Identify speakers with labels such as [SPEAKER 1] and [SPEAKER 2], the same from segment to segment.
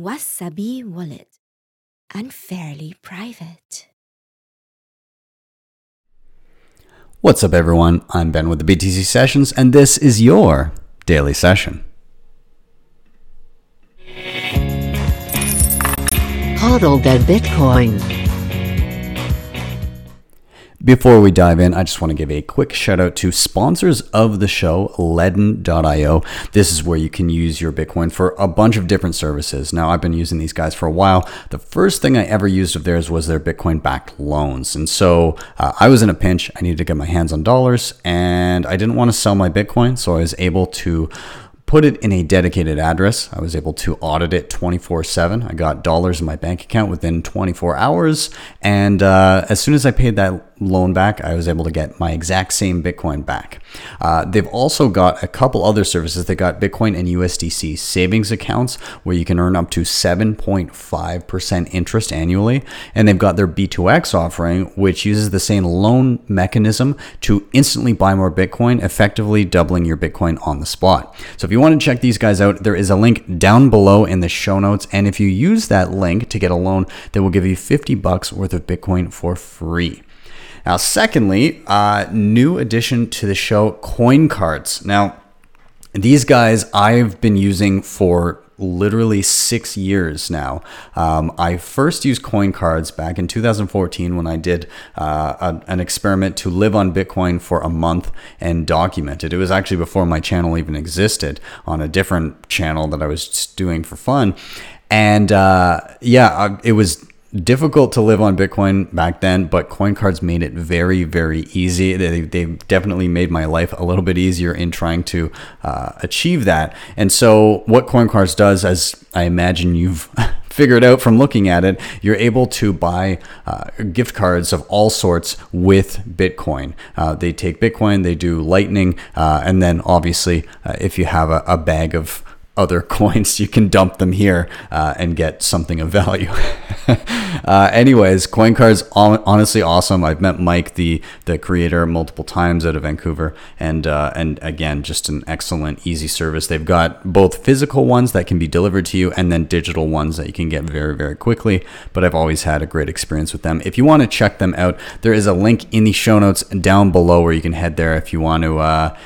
[SPEAKER 1] Wasabi Wallet. Unfairly private.
[SPEAKER 2] What's up, everyone? I'm Ben with the BTC Sessions, and this is your daily session.
[SPEAKER 3] Hodl that Bitcoin.
[SPEAKER 2] Before we dive in, I just want to give a quick shout out to sponsors of the show, Ledn.io. This is where you can use your Bitcoin for a bunch of different services. Now, I've been using these guys for a while. The first thing I ever used of theirs was their Bitcoin backed loans. And so uh, I was in a pinch. I needed to get my hands on dollars and I didn't want to sell my Bitcoin. So I was able to put it in a dedicated address. I was able to audit it 24 7. I got dollars in my bank account within 24 hours. And uh, as soon as I paid that loan back, I was able to get my exact same Bitcoin back. Uh, they've also got a couple other services. They got Bitcoin and USDC savings accounts where you can earn up to 7.5% interest annually. And they've got their B2X offering, which uses the same loan mechanism to instantly buy more Bitcoin, effectively doubling your Bitcoin on the spot. So if you want to check these guys out, there is a link down below in the show notes. And if you use that link to get a loan, they will give you 50 bucks worth of Bitcoin for free. Now, secondly, uh, new addition to the show, CoinCards. Now, these guys I've been using for literally six years now. Um, I first used CoinCards back in 2014 when I did uh, a, an experiment to live on Bitcoin for a month and document it. It was actually before my channel even existed on a different channel that I was doing for fun. And uh, yeah, it was difficult to live on Bitcoin back then, but CoinCards made it very, very easy. They, they definitely made my life a little bit easier in trying to uh, achieve that. And so, what CoinCards does, as I imagine you've figured out from looking at it, you're able to buy uh, gift cards of all sorts with Bitcoin. Uh, they take Bitcoin, they do Lightning, uh, and then obviously, uh, if you have a, a bag of other coins, you can dump them here uh, and get something of value. uh, anyways, CoinCards honestly awesome. I've met Mike, the the creator, multiple times out of Vancouver, and uh, and again, just an excellent, easy service. They've got both physical ones that can be delivered to you, and then digital ones that you can get very very quickly. But I've always had a great experience with them. If you want to check them out, there is a link in the show notes down below where you can head there if you want to uh,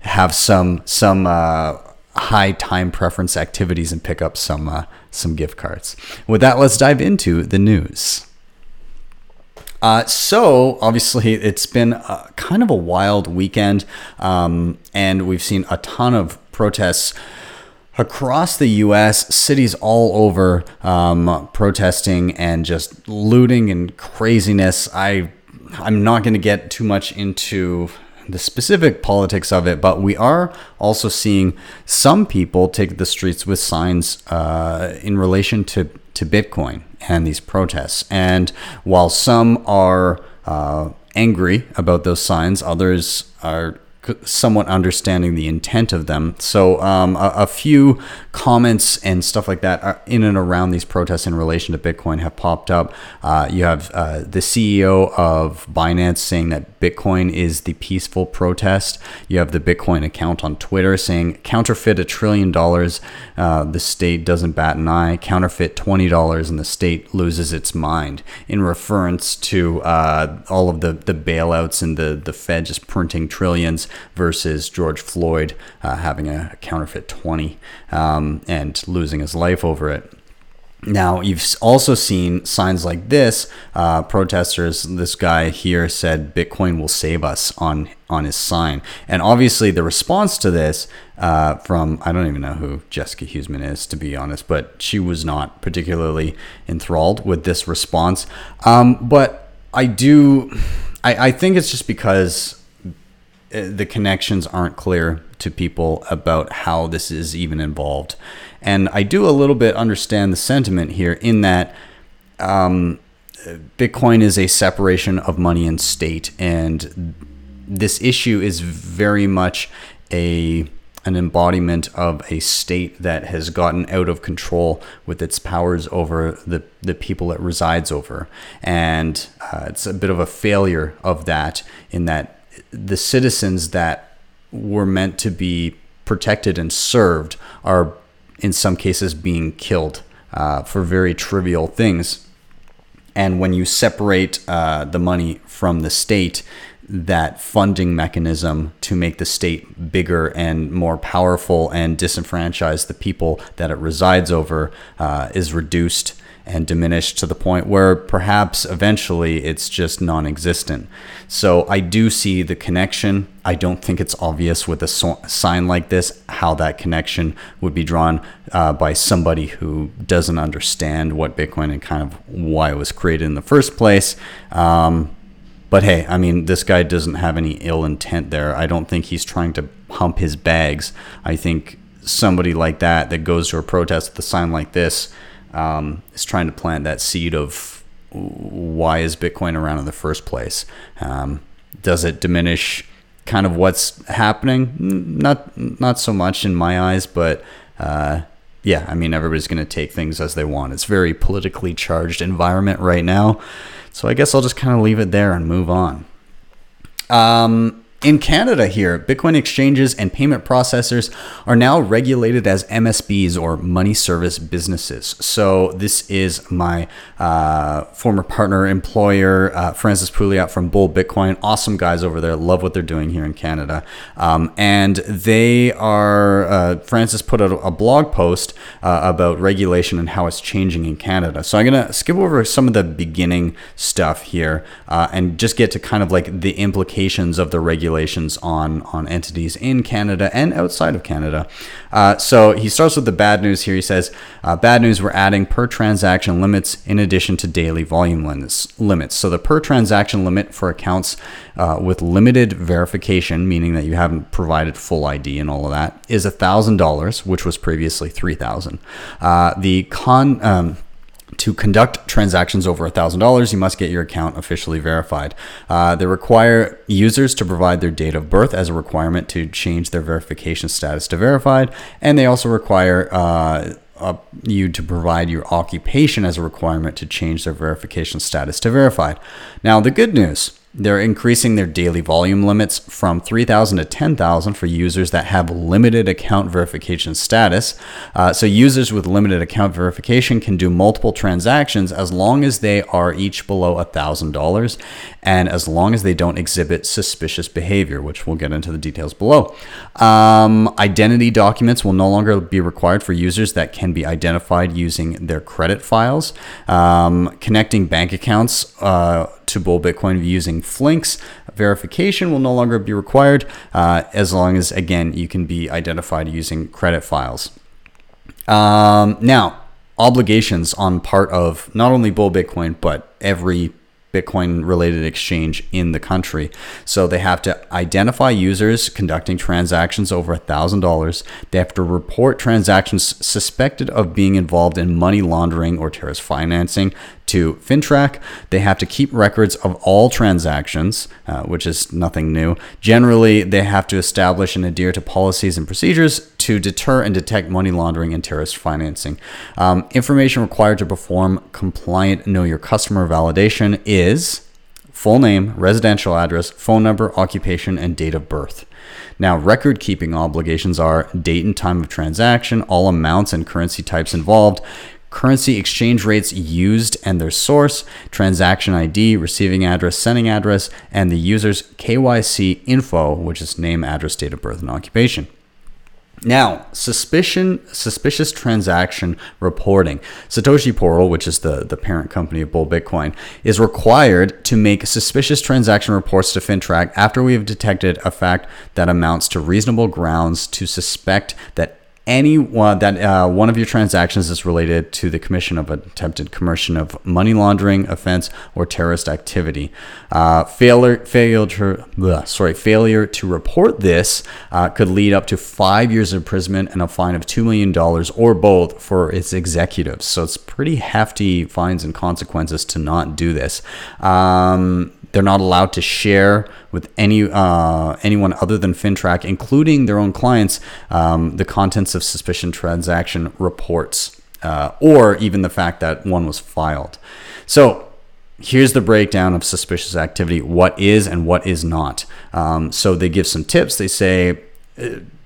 [SPEAKER 2] have some some uh, high time preference activities and pick up some uh, some gift cards. With that, let's dive into the news. Uh, so obviously, it's been a, kind of a wild weekend, um, and we've seen a ton of protests across the U.S. Cities all over um, protesting and just looting and craziness. I I'm not going to get too much into the specific politics of it, but we are also seeing some people take the streets with signs uh, in relation to, to Bitcoin and these protests. And while some are uh, angry about those signs, others are somewhat understanding the intent of them. So, um, a, a, few comments and stuff like that in and around these protests in relation to Bitcoin have popped up. Uh, you have uh, the CEO of Binance saying that Bitcoin is the peaceful protest. You have the Bitcoin account on Twitter saying counterfeit a trillion dollars, uh, the state doesn't bat an eye. Counterfeit twenty dollars, and the state loses its mind. In reference to uh, all of the the bailouts and the the Fed just printing trillions versus George Floyd uh, having a counterfeit 20 um, and losing his life over it. Now, you've also seen signs like this. Uh, protesters, this guy here said Bitcoin will save us on, on his sign. And obviously, the response to this uh, from, I don't even know who Jessica Huseman is, to be honest, but she was not particularly enthralled with this response. Um, but I do, I, I think it's just because uh, the connections aren't clear to people about how this is even involved. And I do a little bit understand the sentiment here in that um, Bitcoin is a separation of money and state, and this issue is very much a an embodiment of a state that has gotten out of control with its powers over the, the people it resides over. And uh, it's a bit of a failure of that, in that the citizens that were meant to be protected and served are in some cases being killed uh, for very trivial things. And when you separate uh, the money from the state, that funding mechanism to make the state bigger and more powerful and disenfranchise the people that it resides over uh, is reduced and diminished to the point where perhaps eventually it's just non existent. So I do see the connection. I don't think it's obvious with a so- sign like this how that connection would be drawn uh, by somebody who doesn't understand what Bitcoin and kind of why it was created in the first place. Um, but hey, I mean, this guy doesn't have any ill intent there. I don't think he's trying to hump his bags. I think somebody like that that goes to a protest with a sign like this um, is trying to plant that seed of why is Bitcoin around in the first place? Um, does it diminish kind of what's happening? Not not so much in my eyes, but uh, yeah, I mean everybody's going to take things as they want. It's very politically charged environment right now. So I guess I'll just kind of leave it there and move on. Um, in Canada, here, Bitcoin exchanges and payment processors are now regulated as MSBs or money service businesses. So, this is my uh, former partner, employer, uh, Francis Pouliot from Bull Bitcoin. Awesome guys over there. Love what they're doing here in Canada. Um, and they are, uh, Francis put out a blog post uh, about regulation and how it's changing in Canada. So, I'm going to skip over some of the beginning stuff here uh, and just get to kind of like the implications of the regulation regulations on on entities in Canada and outside of Canada. Uh, so he starts with the bad news here. He says, uh, "Bad news: We're adding per transaction limits in addition to daily volume limits. So the per transaction limit for accounts uh, with limited verification, meaning that you haven't provided full ID and all of that, is thousand dollars, which was previously three thousand. Uh, the con um, to conduct transactions over $1,000, you must get your account officially verified. Uh, they require users to provide their date of birth as a requirement to change their verification status to verified, and they also require uh, uh, you to provide your occupation as a requirement to change their verification status to verified. Now, the good news they're increasing their daily volume limits from 3,000 to 10,000 for users that have limited account verification status. Uh, so, users with limited account verification can do multiple transactions as long as they are each below $1,000 and as long as they don't exhibit suspicious behavior, which we'll get into the details below. Um, identity documents will no longer be required for users that can be identified using their credit files. Um, connecting bank accounts uh, to Bull Bitcoin using Flinks. Verification will no longer be required uh, as long as, again, you can be identified using credit files. Um, now, obligations on part of not only Bull Bitcoin, but every Bitcoin related exchange in the country. So they have to identify users conducting transactions over $1,000. They have to report transactions suspected of being involved in money laundering or terrorist financing to FINTRAC. They have to keep records of all transactions, uh, which is nothing new. Generally, they have to establish and adhere to policies and procedures to deter and detect money laundering and terrorist financing. Um, information required to perform compliant Know Your Customer validation is full name, residential address, phone number, occupation, and date of birth. Now, record keeping obligations are date and time of transaction, all amounts and currency types involved, currency exchange rates used and their source, transaction ID, receiving address, sending address, and the user's KYC info, which is name, address, date of birth, and occupation. Now, suspicion, suspicious transaction reporting. Satoshi Portal, which is the, the parent company of Bull Bitcoin, is required to make suspicious transaction reports to FINTRAC after we have detected a fact that amounts to reasonable grounds to suspect that any one that uh, one of your transactions is related to the commission of attempted commission of money laundering offense or terrorist activity. Uh, failure, failure to, bleh, sorry, failure to report this uh, could lead up to five years of imprisonment and a fine of two million dollars or both for its executives. So it's pretty hefty fines and consequences to not do this. Um, they're not allowed to share with any uh, anyone other than FINTRAC, including their own clients, um, the contents of suspicion transaction reports, uh, or even the fact that one was filed. So here's the breakdown of suspicious activity: what is and what is not. Um, so they give some tips. They say.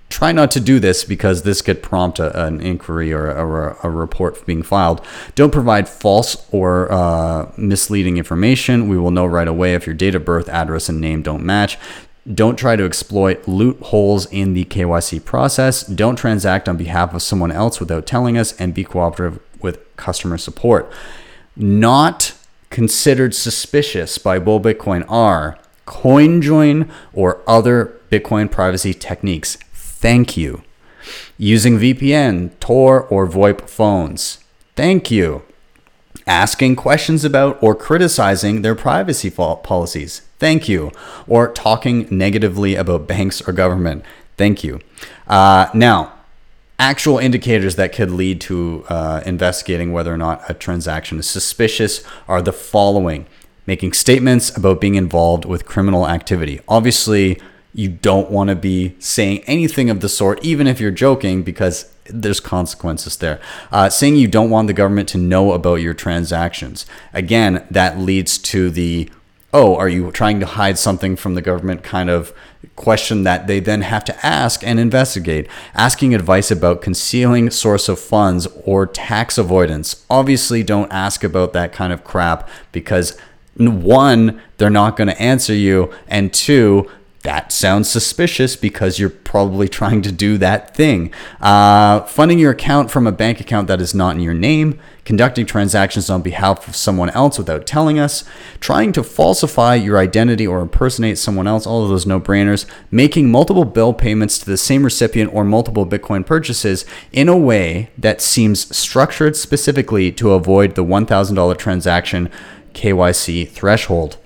[SPEAKER 2] Try not to do this because this could prompt a, an inquiry or a, a, report being filed. Don't provide false or uh, misleading information. We will know right away if your date of birth, address, and name don't match. Don't try to exploit loopholes in the KYC process. Don't transact on behalf of someone else without telling us, and be cooperative with customer support. Not considered suspicious by Bull Bitcoin are CoinJoin or other Bitcoin privacy techniques Thank you. Using VPN, Tor, or VoIP phones. Thank you. Asking questions about or criticizing their privacy policies. Thank you. Or talking negatively about banks or government. Thank you. Uh, now, actual indicators that could lead to uh, investigating whether or not a transaction is suspicious are the following making statements about being involved with criminal activity. Obviously, you don't want to be saying anything of the sort, even if you're joking, because there's consequences there. Uh, saying you don't want the government to know about your transactions. Again, that leads to the oh, are you trying to hide something from the government kind of question that they then have to ask and investigate. Asking advice about concealing source of funds or tax avoidance. Obviously, don't ask about that kind of crap because one, they're not going to answer you, and two, that sounds suspicious because you're probably trying to do that thing. Uh, funding your account from a bank account that is not in your name, conducting transactions on behalf of someone else without telling us, trying to falsify your identity or impersonate someone else, all of those no brainers, making multiple bill payments to the same recipient or multiple Bitcoin purchases in a way that seems structured specifically to avoid the $1,000 transaction KYC threshold.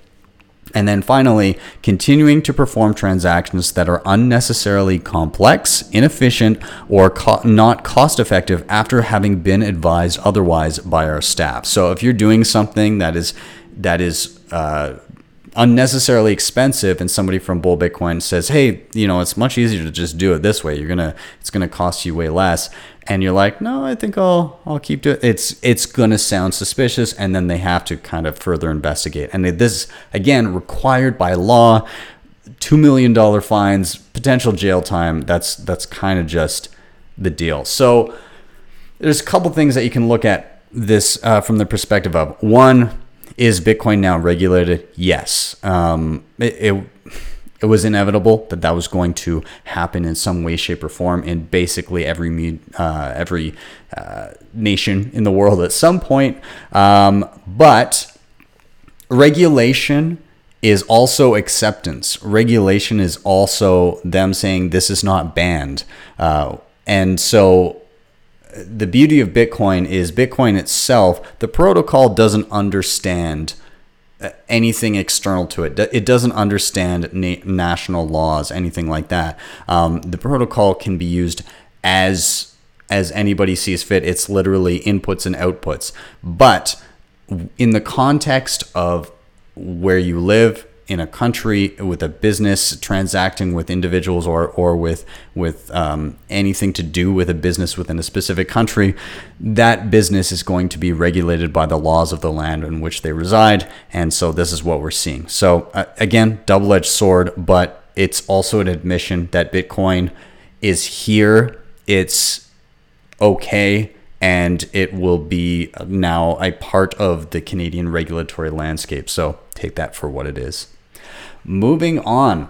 [SPEAKER 2] And then finally, continuing to perform transactions that are unnecessarily complex, inefficient, or co- not cost effective after having been advised otherwise by our staff. So if you're doing something that is that is uh, unnecessarily expensive and somebody from bull bitcoin says hey you know it's much easier to just do it this way you're gonna it's gonna cost you way less and you're like no i think i'll i'll keep doing it it's it's gonna sound suspicious and then they have to kind of further investigate and this again required by law two million dollar fines potential jail time that's that's kind of just the deal so there's a couple things that you can look at this uh, from the perspective of one is Bitcoin now regulated? Yes. Um, it, it, it was inevitable that that was going to happen in some way, shape, or form in basically every uh, every uh, nation in the world at some point. Um, but regulation is also acceptance. Regulation is also them saying this is not banned, uh, and so the beauty of Bitcoin is Bitcoin itself, the protocol doesn't understand uh, anything external to it. It doesn't understand na- national laws, anything like that. Um, the protocol can be used as as anybody sees fit. It's literally inputs and outputs. But in the context of where you live, in a country with a business transacting with individuals or or with with um, anything to do with a business within a specific country, that business is going to be regulated by the laws of the land in which they reside, and so this is what we're seeing. So uh, again, double-edged sword, but it's also an admission that Bitcoin is here. It's okay and it will be now a part of the Canadian regulatory landscape. So take that for what it is. Moving on.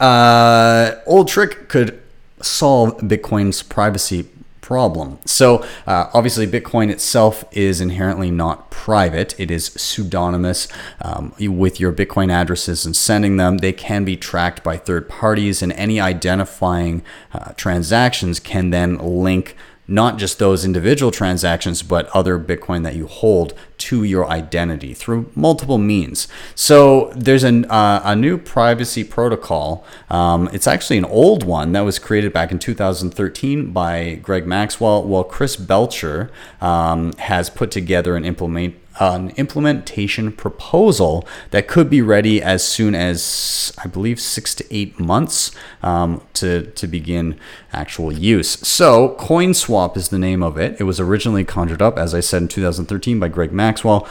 [SPEAKER 2] Uh, old trick could solve Bitcoin's privacy problem. So, uh, obviously, Bitcoin itself is inherently not private. It is pseudonymous. Um, with your Bitcoin addresses and sending them, they can be tracked by third parties, and any identifying uh, transactions can then link not just those individual transactions, but other Bitcoin that you hold to your identity through multiple means. So there's an, uh, a new privacy protocol. Um, it's actually an old one that was created back in 2013 by Greg Maxwell. Well, Chris Belcher um, has put together an implement an implementation proposal that could be ready as soon as I believe six to eight months um, to to begin actual use. So CoinSwap is the name of it. It was originally conjured up, as I said, in 2013 by Greg Maxwell,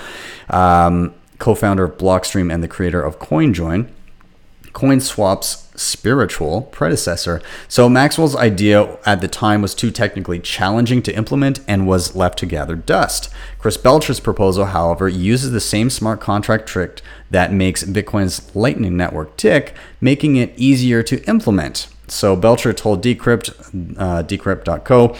[SPEAKER 2] um, co-founder of Blockstream and the creator of CoinJoin. CoinSwap's spiritual predecessor. So Maxwell's idea at the time was too technically challenging to implement and was left to gather dust. Chris Belcher's proposal, however, uses the same smart contract trick that makes Bitcoin's Lightning Network tick, making it easier to implement. So Belcher told Decrypt, uh, Decrypt.co,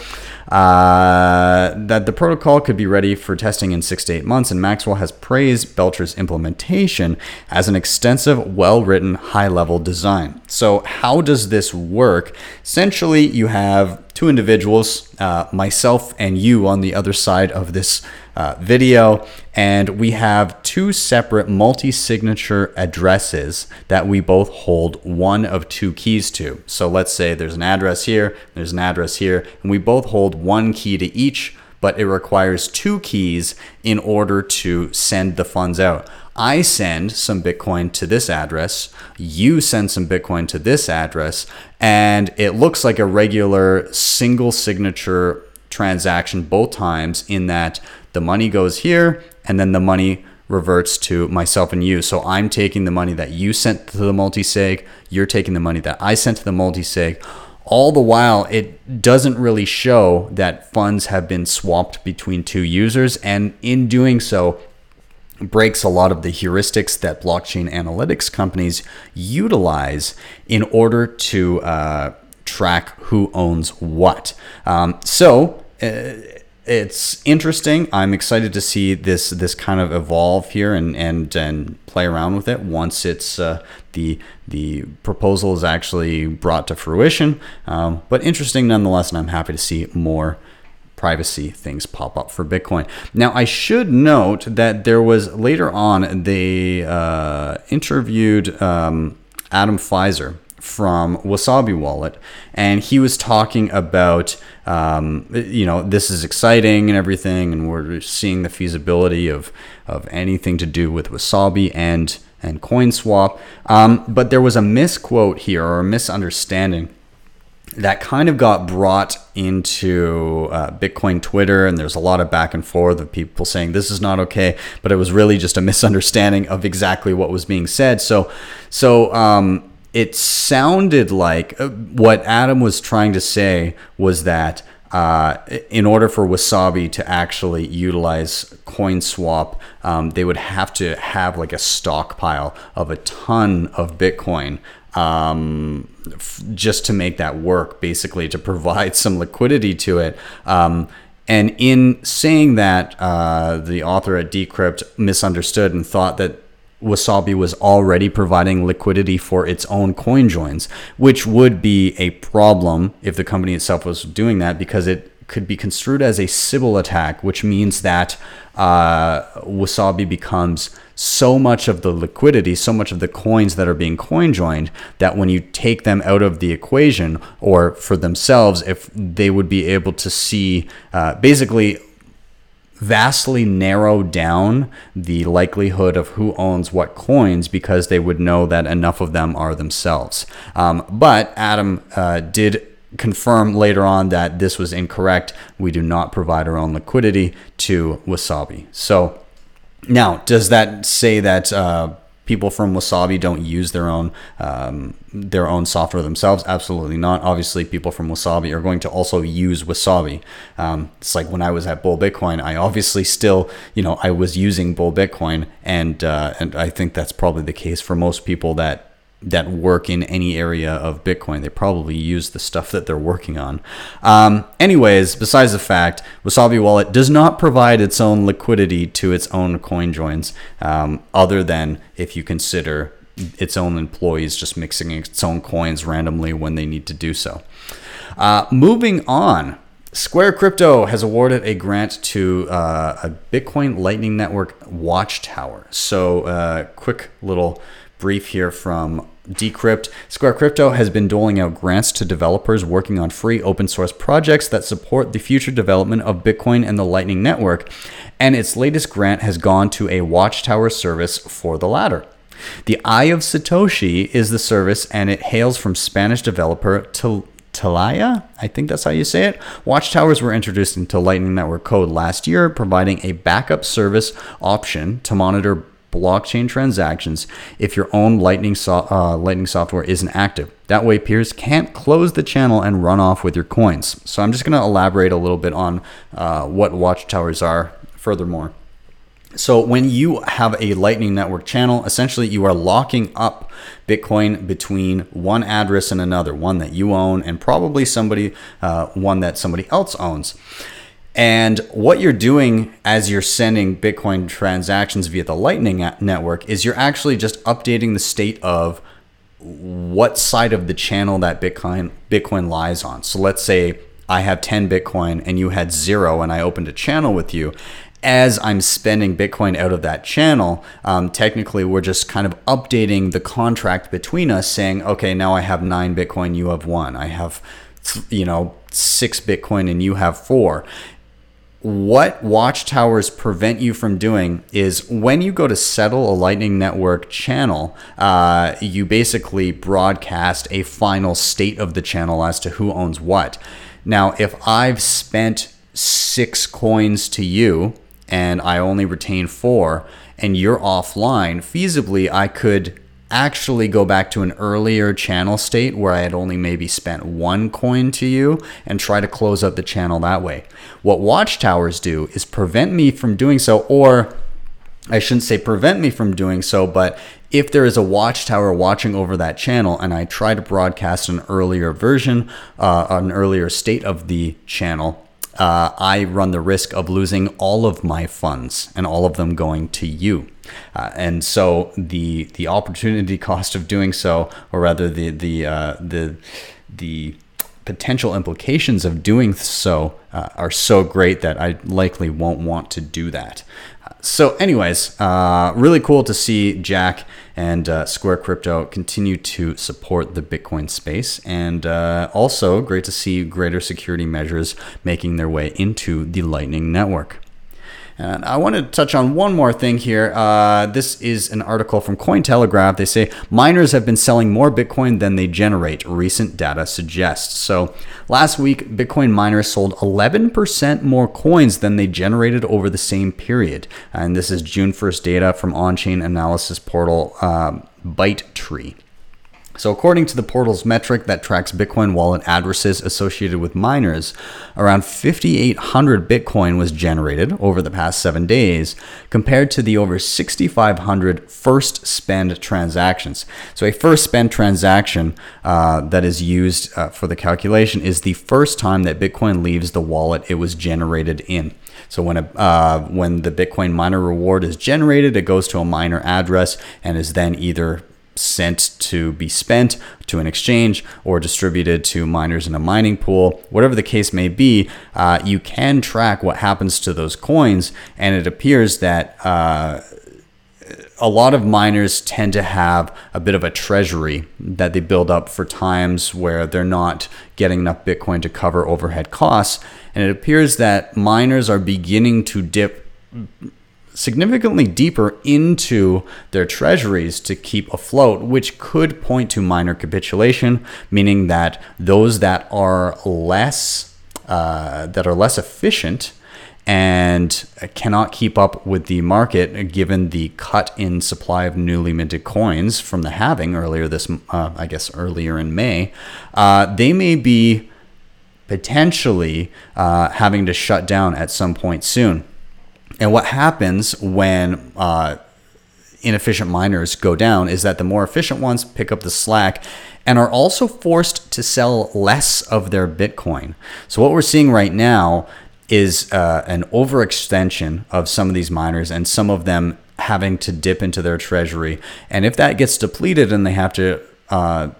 [SPEAKER 2] uh, that the protocol could be ready for testing in six to eight months, and Maxwell has praised Belcher's implementation as an extensive, well-written, high-level design. So how does this work? Essentially, you have two individuals, uh, myself and you, on the other side of this uh, video, and we have two separate multi-signature addresses that we both hold one of two keys to. So let's say there's an address here, there's an address here, and we both hold one key to each, but it requires two keys in order to send the funds out. I send some Bitcoin to this address, you send some Bitcoin to this address, and it looks like a regular single signature transaction both times in that the money goes here and then the money reverts to myself and you. So I'm taking the money that you sent to the multisig, you're taking the money that I sent to the multisig. All the while, it doesn't really show that funds have been swapped between two users. And in doing so, breaks a lot of the heuristics that blockchain analytics companies utilize in order to uh, track who owns what. Um, so, uh, it's interesting. I'm excited to see this this kind of evolve here and and and play around with it once it's uh, the the proposal is actually brought to fruition. Um, but interesting nonetheless, and I'm happy to see more privacy things pop up for Bitcoin. Now, I should note that there was later on they uh, interviewed um, Adam Ficsor from Wasabi Wallet, and he was talking about, um, you know, this is exciting and everything, and we're seeing the feasibility of of anything to do with Wasabi and and CoinSwap. Um, but there was a misquote here or a misunderstanding that kind of got brought into uh, Bitcoin Twitter, and there's a lot of back and forth of people saying this is not okay, but it was really just a misunderstanding of exactly what was being said. So, so um, it sounded like uh, what Adam was trying to say was that uh, in order for Wasabi to actually utilize CoinSwap, um, they would have to have like a stockpile of a ton of Bitcoin um, f- just to make that work, basically to provide some liquidity to it. Um, and in saying that, uh, the author at Decrypt misunderstood and thought that Wasabi was already providing liquidity for its own coin joins, which would be a problem if the company itself was doing that because it could be construed as a Sybil attack, which means that uh, Wasabi becomes so much of the liquidity, so much of the coins that are being coin joined, that when you take them out of the equation or for themselves, if they would be able to see uh, basically vastly narrow down the likelihood of who owns what coins because they would know that enough of them are themselves. Um, but Adam uh, did confirm later on that this was incorrect. We do not provide our own liquidity to Wasabi. So now, does that say that? Uh, people from Wasabi don't use their own um, their own software themselves. Absolutely not. Obviously, people from Wasabi are going to also use Wasabi. Um, it's like when I was at Bull Bitcoin, I obviously still, you know, I was using Bull Bitcoin, and uh, and I think that's probably the case for most people that that work in any area of Bitcoin. They probably use the stuff that they're working on. Um, anyways, besides the fact, Wasabi Wallet does not provide its own liquidity to its own coin joins, um, other than if you consider its own employees just mixing its own coins randomly when they need to do so. Uh, moving on. Square Crypto has awarded a grant to uh, a Bitcoin Lightning Network watchtower. So, uh, quick little brief here from Decrypt. Square Crypto has been doling out grants to developers working on free open source projects that support the future development of Bitcoin and the Lightning Network, and its latest grant has gone to a watchtower service for the latter. The Eye of Satoshi is the service, and it hails from Spanish developer Talaia. I think that's how you say it. Watchtowers were introduced into Lightning Network code last year, providing a backup service option to monitor blockchain transactions if your own Lightning, so, uh, Lightning software isn't active. That way, peers can't close the channel and run off with your coins. So, I'm just going to elaborate a little bit on uh, what watchtowers are furthermore. So when you have a Lightning Network channel, essentially you are locking up Bitcoin between one address and another, one that you own and probably somebody, uh, one that somebody else owns. And what you're doing as you're sending Bitcoin transactions via the Lightning network is you're actually just updating the state of what side of the channel that Bitcoin Bitcoin lies on. So let's say I have 10 Bitcoin and you had zero, and I opened a channel with you. As I'm spending Bitcoin out of that channel, um, technically we're just kind of updating the contract between us, saying, okay, now I have nine Bitcoin, you have one. I have, you know, six Bitcoin and you have four what watchtowers prevent you from doing is when you go to settle a Lightning Network channel, uh, you basically broadcast a final state of the channel as to who owns what. Now, if I've spent six coins to you and I only retain four, and you're offline, feasibly, I could actually go back to an earlier channel state where I had only maybe spent one coin to you and try to close up the channel that way. What watchtowers do is prevent me from doing so, or I shouldn't say prevent me from doing so, but if there is a watchtower watching over that channel and I try to broadcast an earlier version, uh, an earlier state of the channel, uh, I run the risk of losing all of my funds and all of them going to you. Uh, and so the the opportunity cost of doing so, or rather the the uh, the the potential implications of doing so uh, are so great that I likely won't want to do that. So, anyways, uh, really cool to see Jack and uh, Square Crypto continue to support the Bitcoin space, and uh, also great to see greater security measures making their way into the Lightning Network. And I want to touch on one more thing here. Uh, this is an article from Cointelegraph. They say miners have been selling more Bitcoin than they generate, recent data suggests. So last week, Bitcoin miners sold 11% more coins than they generated over the same period. And this is June 1st data from on chain analysis portal uh, ByteTree. So, according to the portal's metric that tracks Bitcoin wallet addresses associated with miners, around 5,800 Bitcoin was generated over the past seven days, compared to the over 6,500 first spend transactions. So, a first spend transaction uh, that is used uh, for the calculation is the first time that Bitcoin leaves the wallet it was generated in. So when a uh, when the Bitcoin miner reward is generated, it goes to a miner address and is then either sent to be spent to an exchange or distributed to miners in a mining pool, whatever the case may be, uh, you can track what happens to those coins. And it appears that uh, a lot of miners tend to have a bit of a treasury that they build up for times where they're not getting enough Bitcoin to cover overhead costs. And it appears that miners are beginning to dip significantly deeper into their treasuries to keep afloat, which could point to miner capitulation, meaning that those that are less uh, that are less efficient and cannot keep up with the market given the cut in supply of newly minted coins from the halving earlier this, uh, I guess earlier in May, uh, they may be potentially uh, having to shut down at some point soon. And what happens when uh, inefficient miners go down is that the more efficient ones pick up the slack and are also forced to sell less of their Bitcoin. So, what we're seeing right now is uh, an overextension of some of these miners and some of them having to dip into their treasury. And if that gets depleted and they have to uh,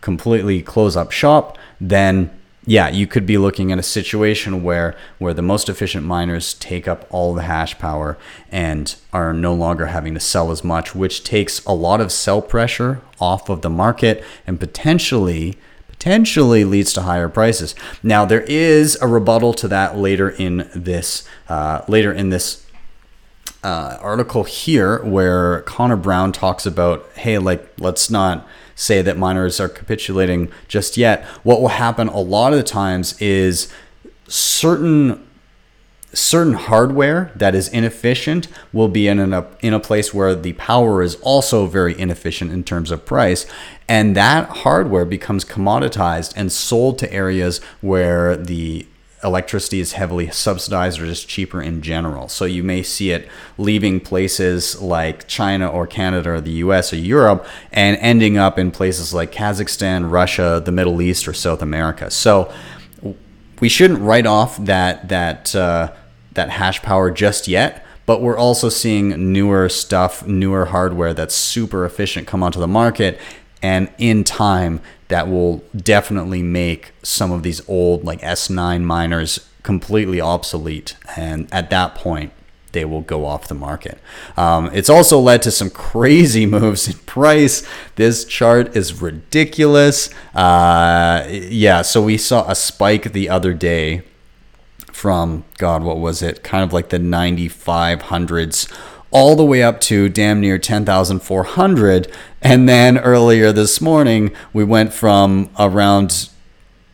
[SPEAKER 2] completely close up shop, then yeah, you could be looking at a situation where where the most efficient miners take up all the hash power and are no longer having to sell as much, which takes a lot of sell pressure off of the market and potentially potentially leads to higher prices. Now there is a rebuttal to that later in this uh, later in this uh, article here where Connor Brown talks about hey like let's not say that miners are capitulating just yet. What will happen a lot of the times is certain certain hardware that is inefficient will be in a, in a place where the power is also very inefficient in terms of price. And that hardware becomes commoditized and sold to areas where the electricity is heavily subsidized or just cheaper in general. So you may see it leaving places like China or Canada or the US or Europe and ending up in places like Kazakhstan, Russia, the Middle East, or South America. So we shouldn't write off that that uh, that hash power just yet. But we're also seeing newer stuff, newer hardware that's super efficient come onto the market, and in time that will definitely make some of these old like S9 miners completely obsolete. And at that point, they will go off the market. Um, it's also led to some crazy moves in price. This chart is ridiculous. Uh, yeah, so we saw a spike the other day from, God, what was it? Kind of like the 9500s all the way up to damn near 10,400. And then earlier this morning, we went from around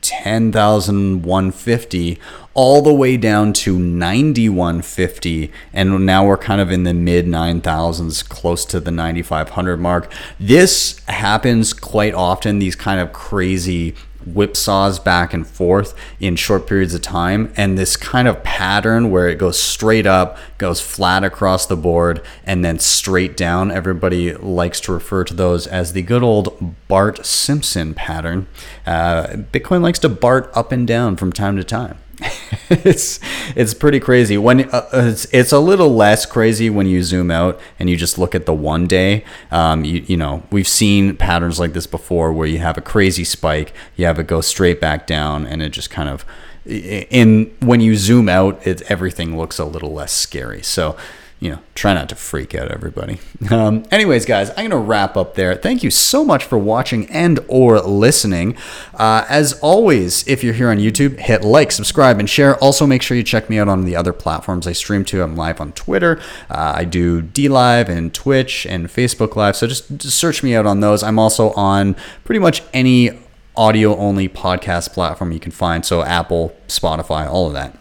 [SPEAKER 2] 10,150 all the way down to 9150 and now we're kind of in the mid 9000s close to the 9500 mark this happens quite often these kind of crazy whipsaws back and forth in short periods of time and this kind of pattern where it goes straight up goes flat across the board and then straight down. Everybody likes to refer to those as the good old bart simpson pattern. Uh, bitcoin likes to bart up and down from time to time it's it's pretty crazy. When uh, it's, it's a little less crazy when you zoom out and you just look at the one day. Um, you, you know we've seen patterns like this before where you have a crazy spike you have it go straight back down and it just kind of in when you zoom out it everything looks a little less scary. So you know, try not to freak out everybody. Um, anyways, guys, I'm gonna wrap up there. Thank you so much for watching and or listening. Uh, as always, if you're here on YouTube, hit like, subscribe, and share. Also, make sure you check me out on the other platforms I stream to. I'm live on Twitter. Uh, I do DLive and Twitch and Facebook Live. So just, just search me out on those. I'm also on pretty much any audio only podcast platform you can find. So Apple, Spotify, all of that.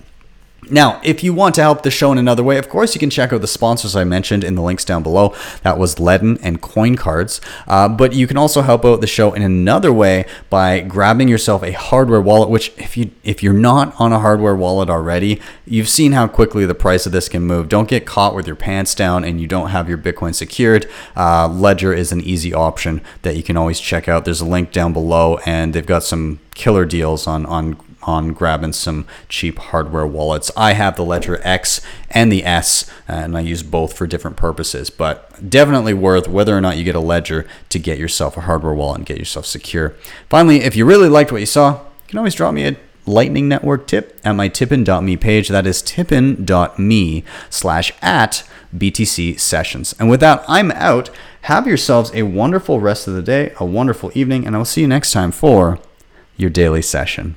[SPEAKER 2] Now, if you want to help the show in another way, of course, you can check out the sponsors I mentioned in the links down below. That was Ledn and CoinCards. Uh, but you can also help out the show in another way by grabbing yourself a hardware wallet. Which, if you if you're not on a hardware wallet already, you've seen how quickly the price of this can move. Don't get caught with your pants down and you don't have your Bitcoin secured. Uh, Ledger is an easy option that you can always check out. There's a link down below, and they've got some killer deals on on on grabbing some cheap hardware wallets. I have the Ledger X and the S, and I use both for different purposes, but definitely worth whether or not you get a Ledger to get yourself a hardware wallet and get yourself secure. Finally, if you really liked what you saw, you can always drop me a Lightning Network tip at my tippin.me page. That is tippin.me slash at BTC sessions. And with that, I'm out. Have yourselves a wonderful rest of the day, a wonderful evening, and I will see you next time for your daily session.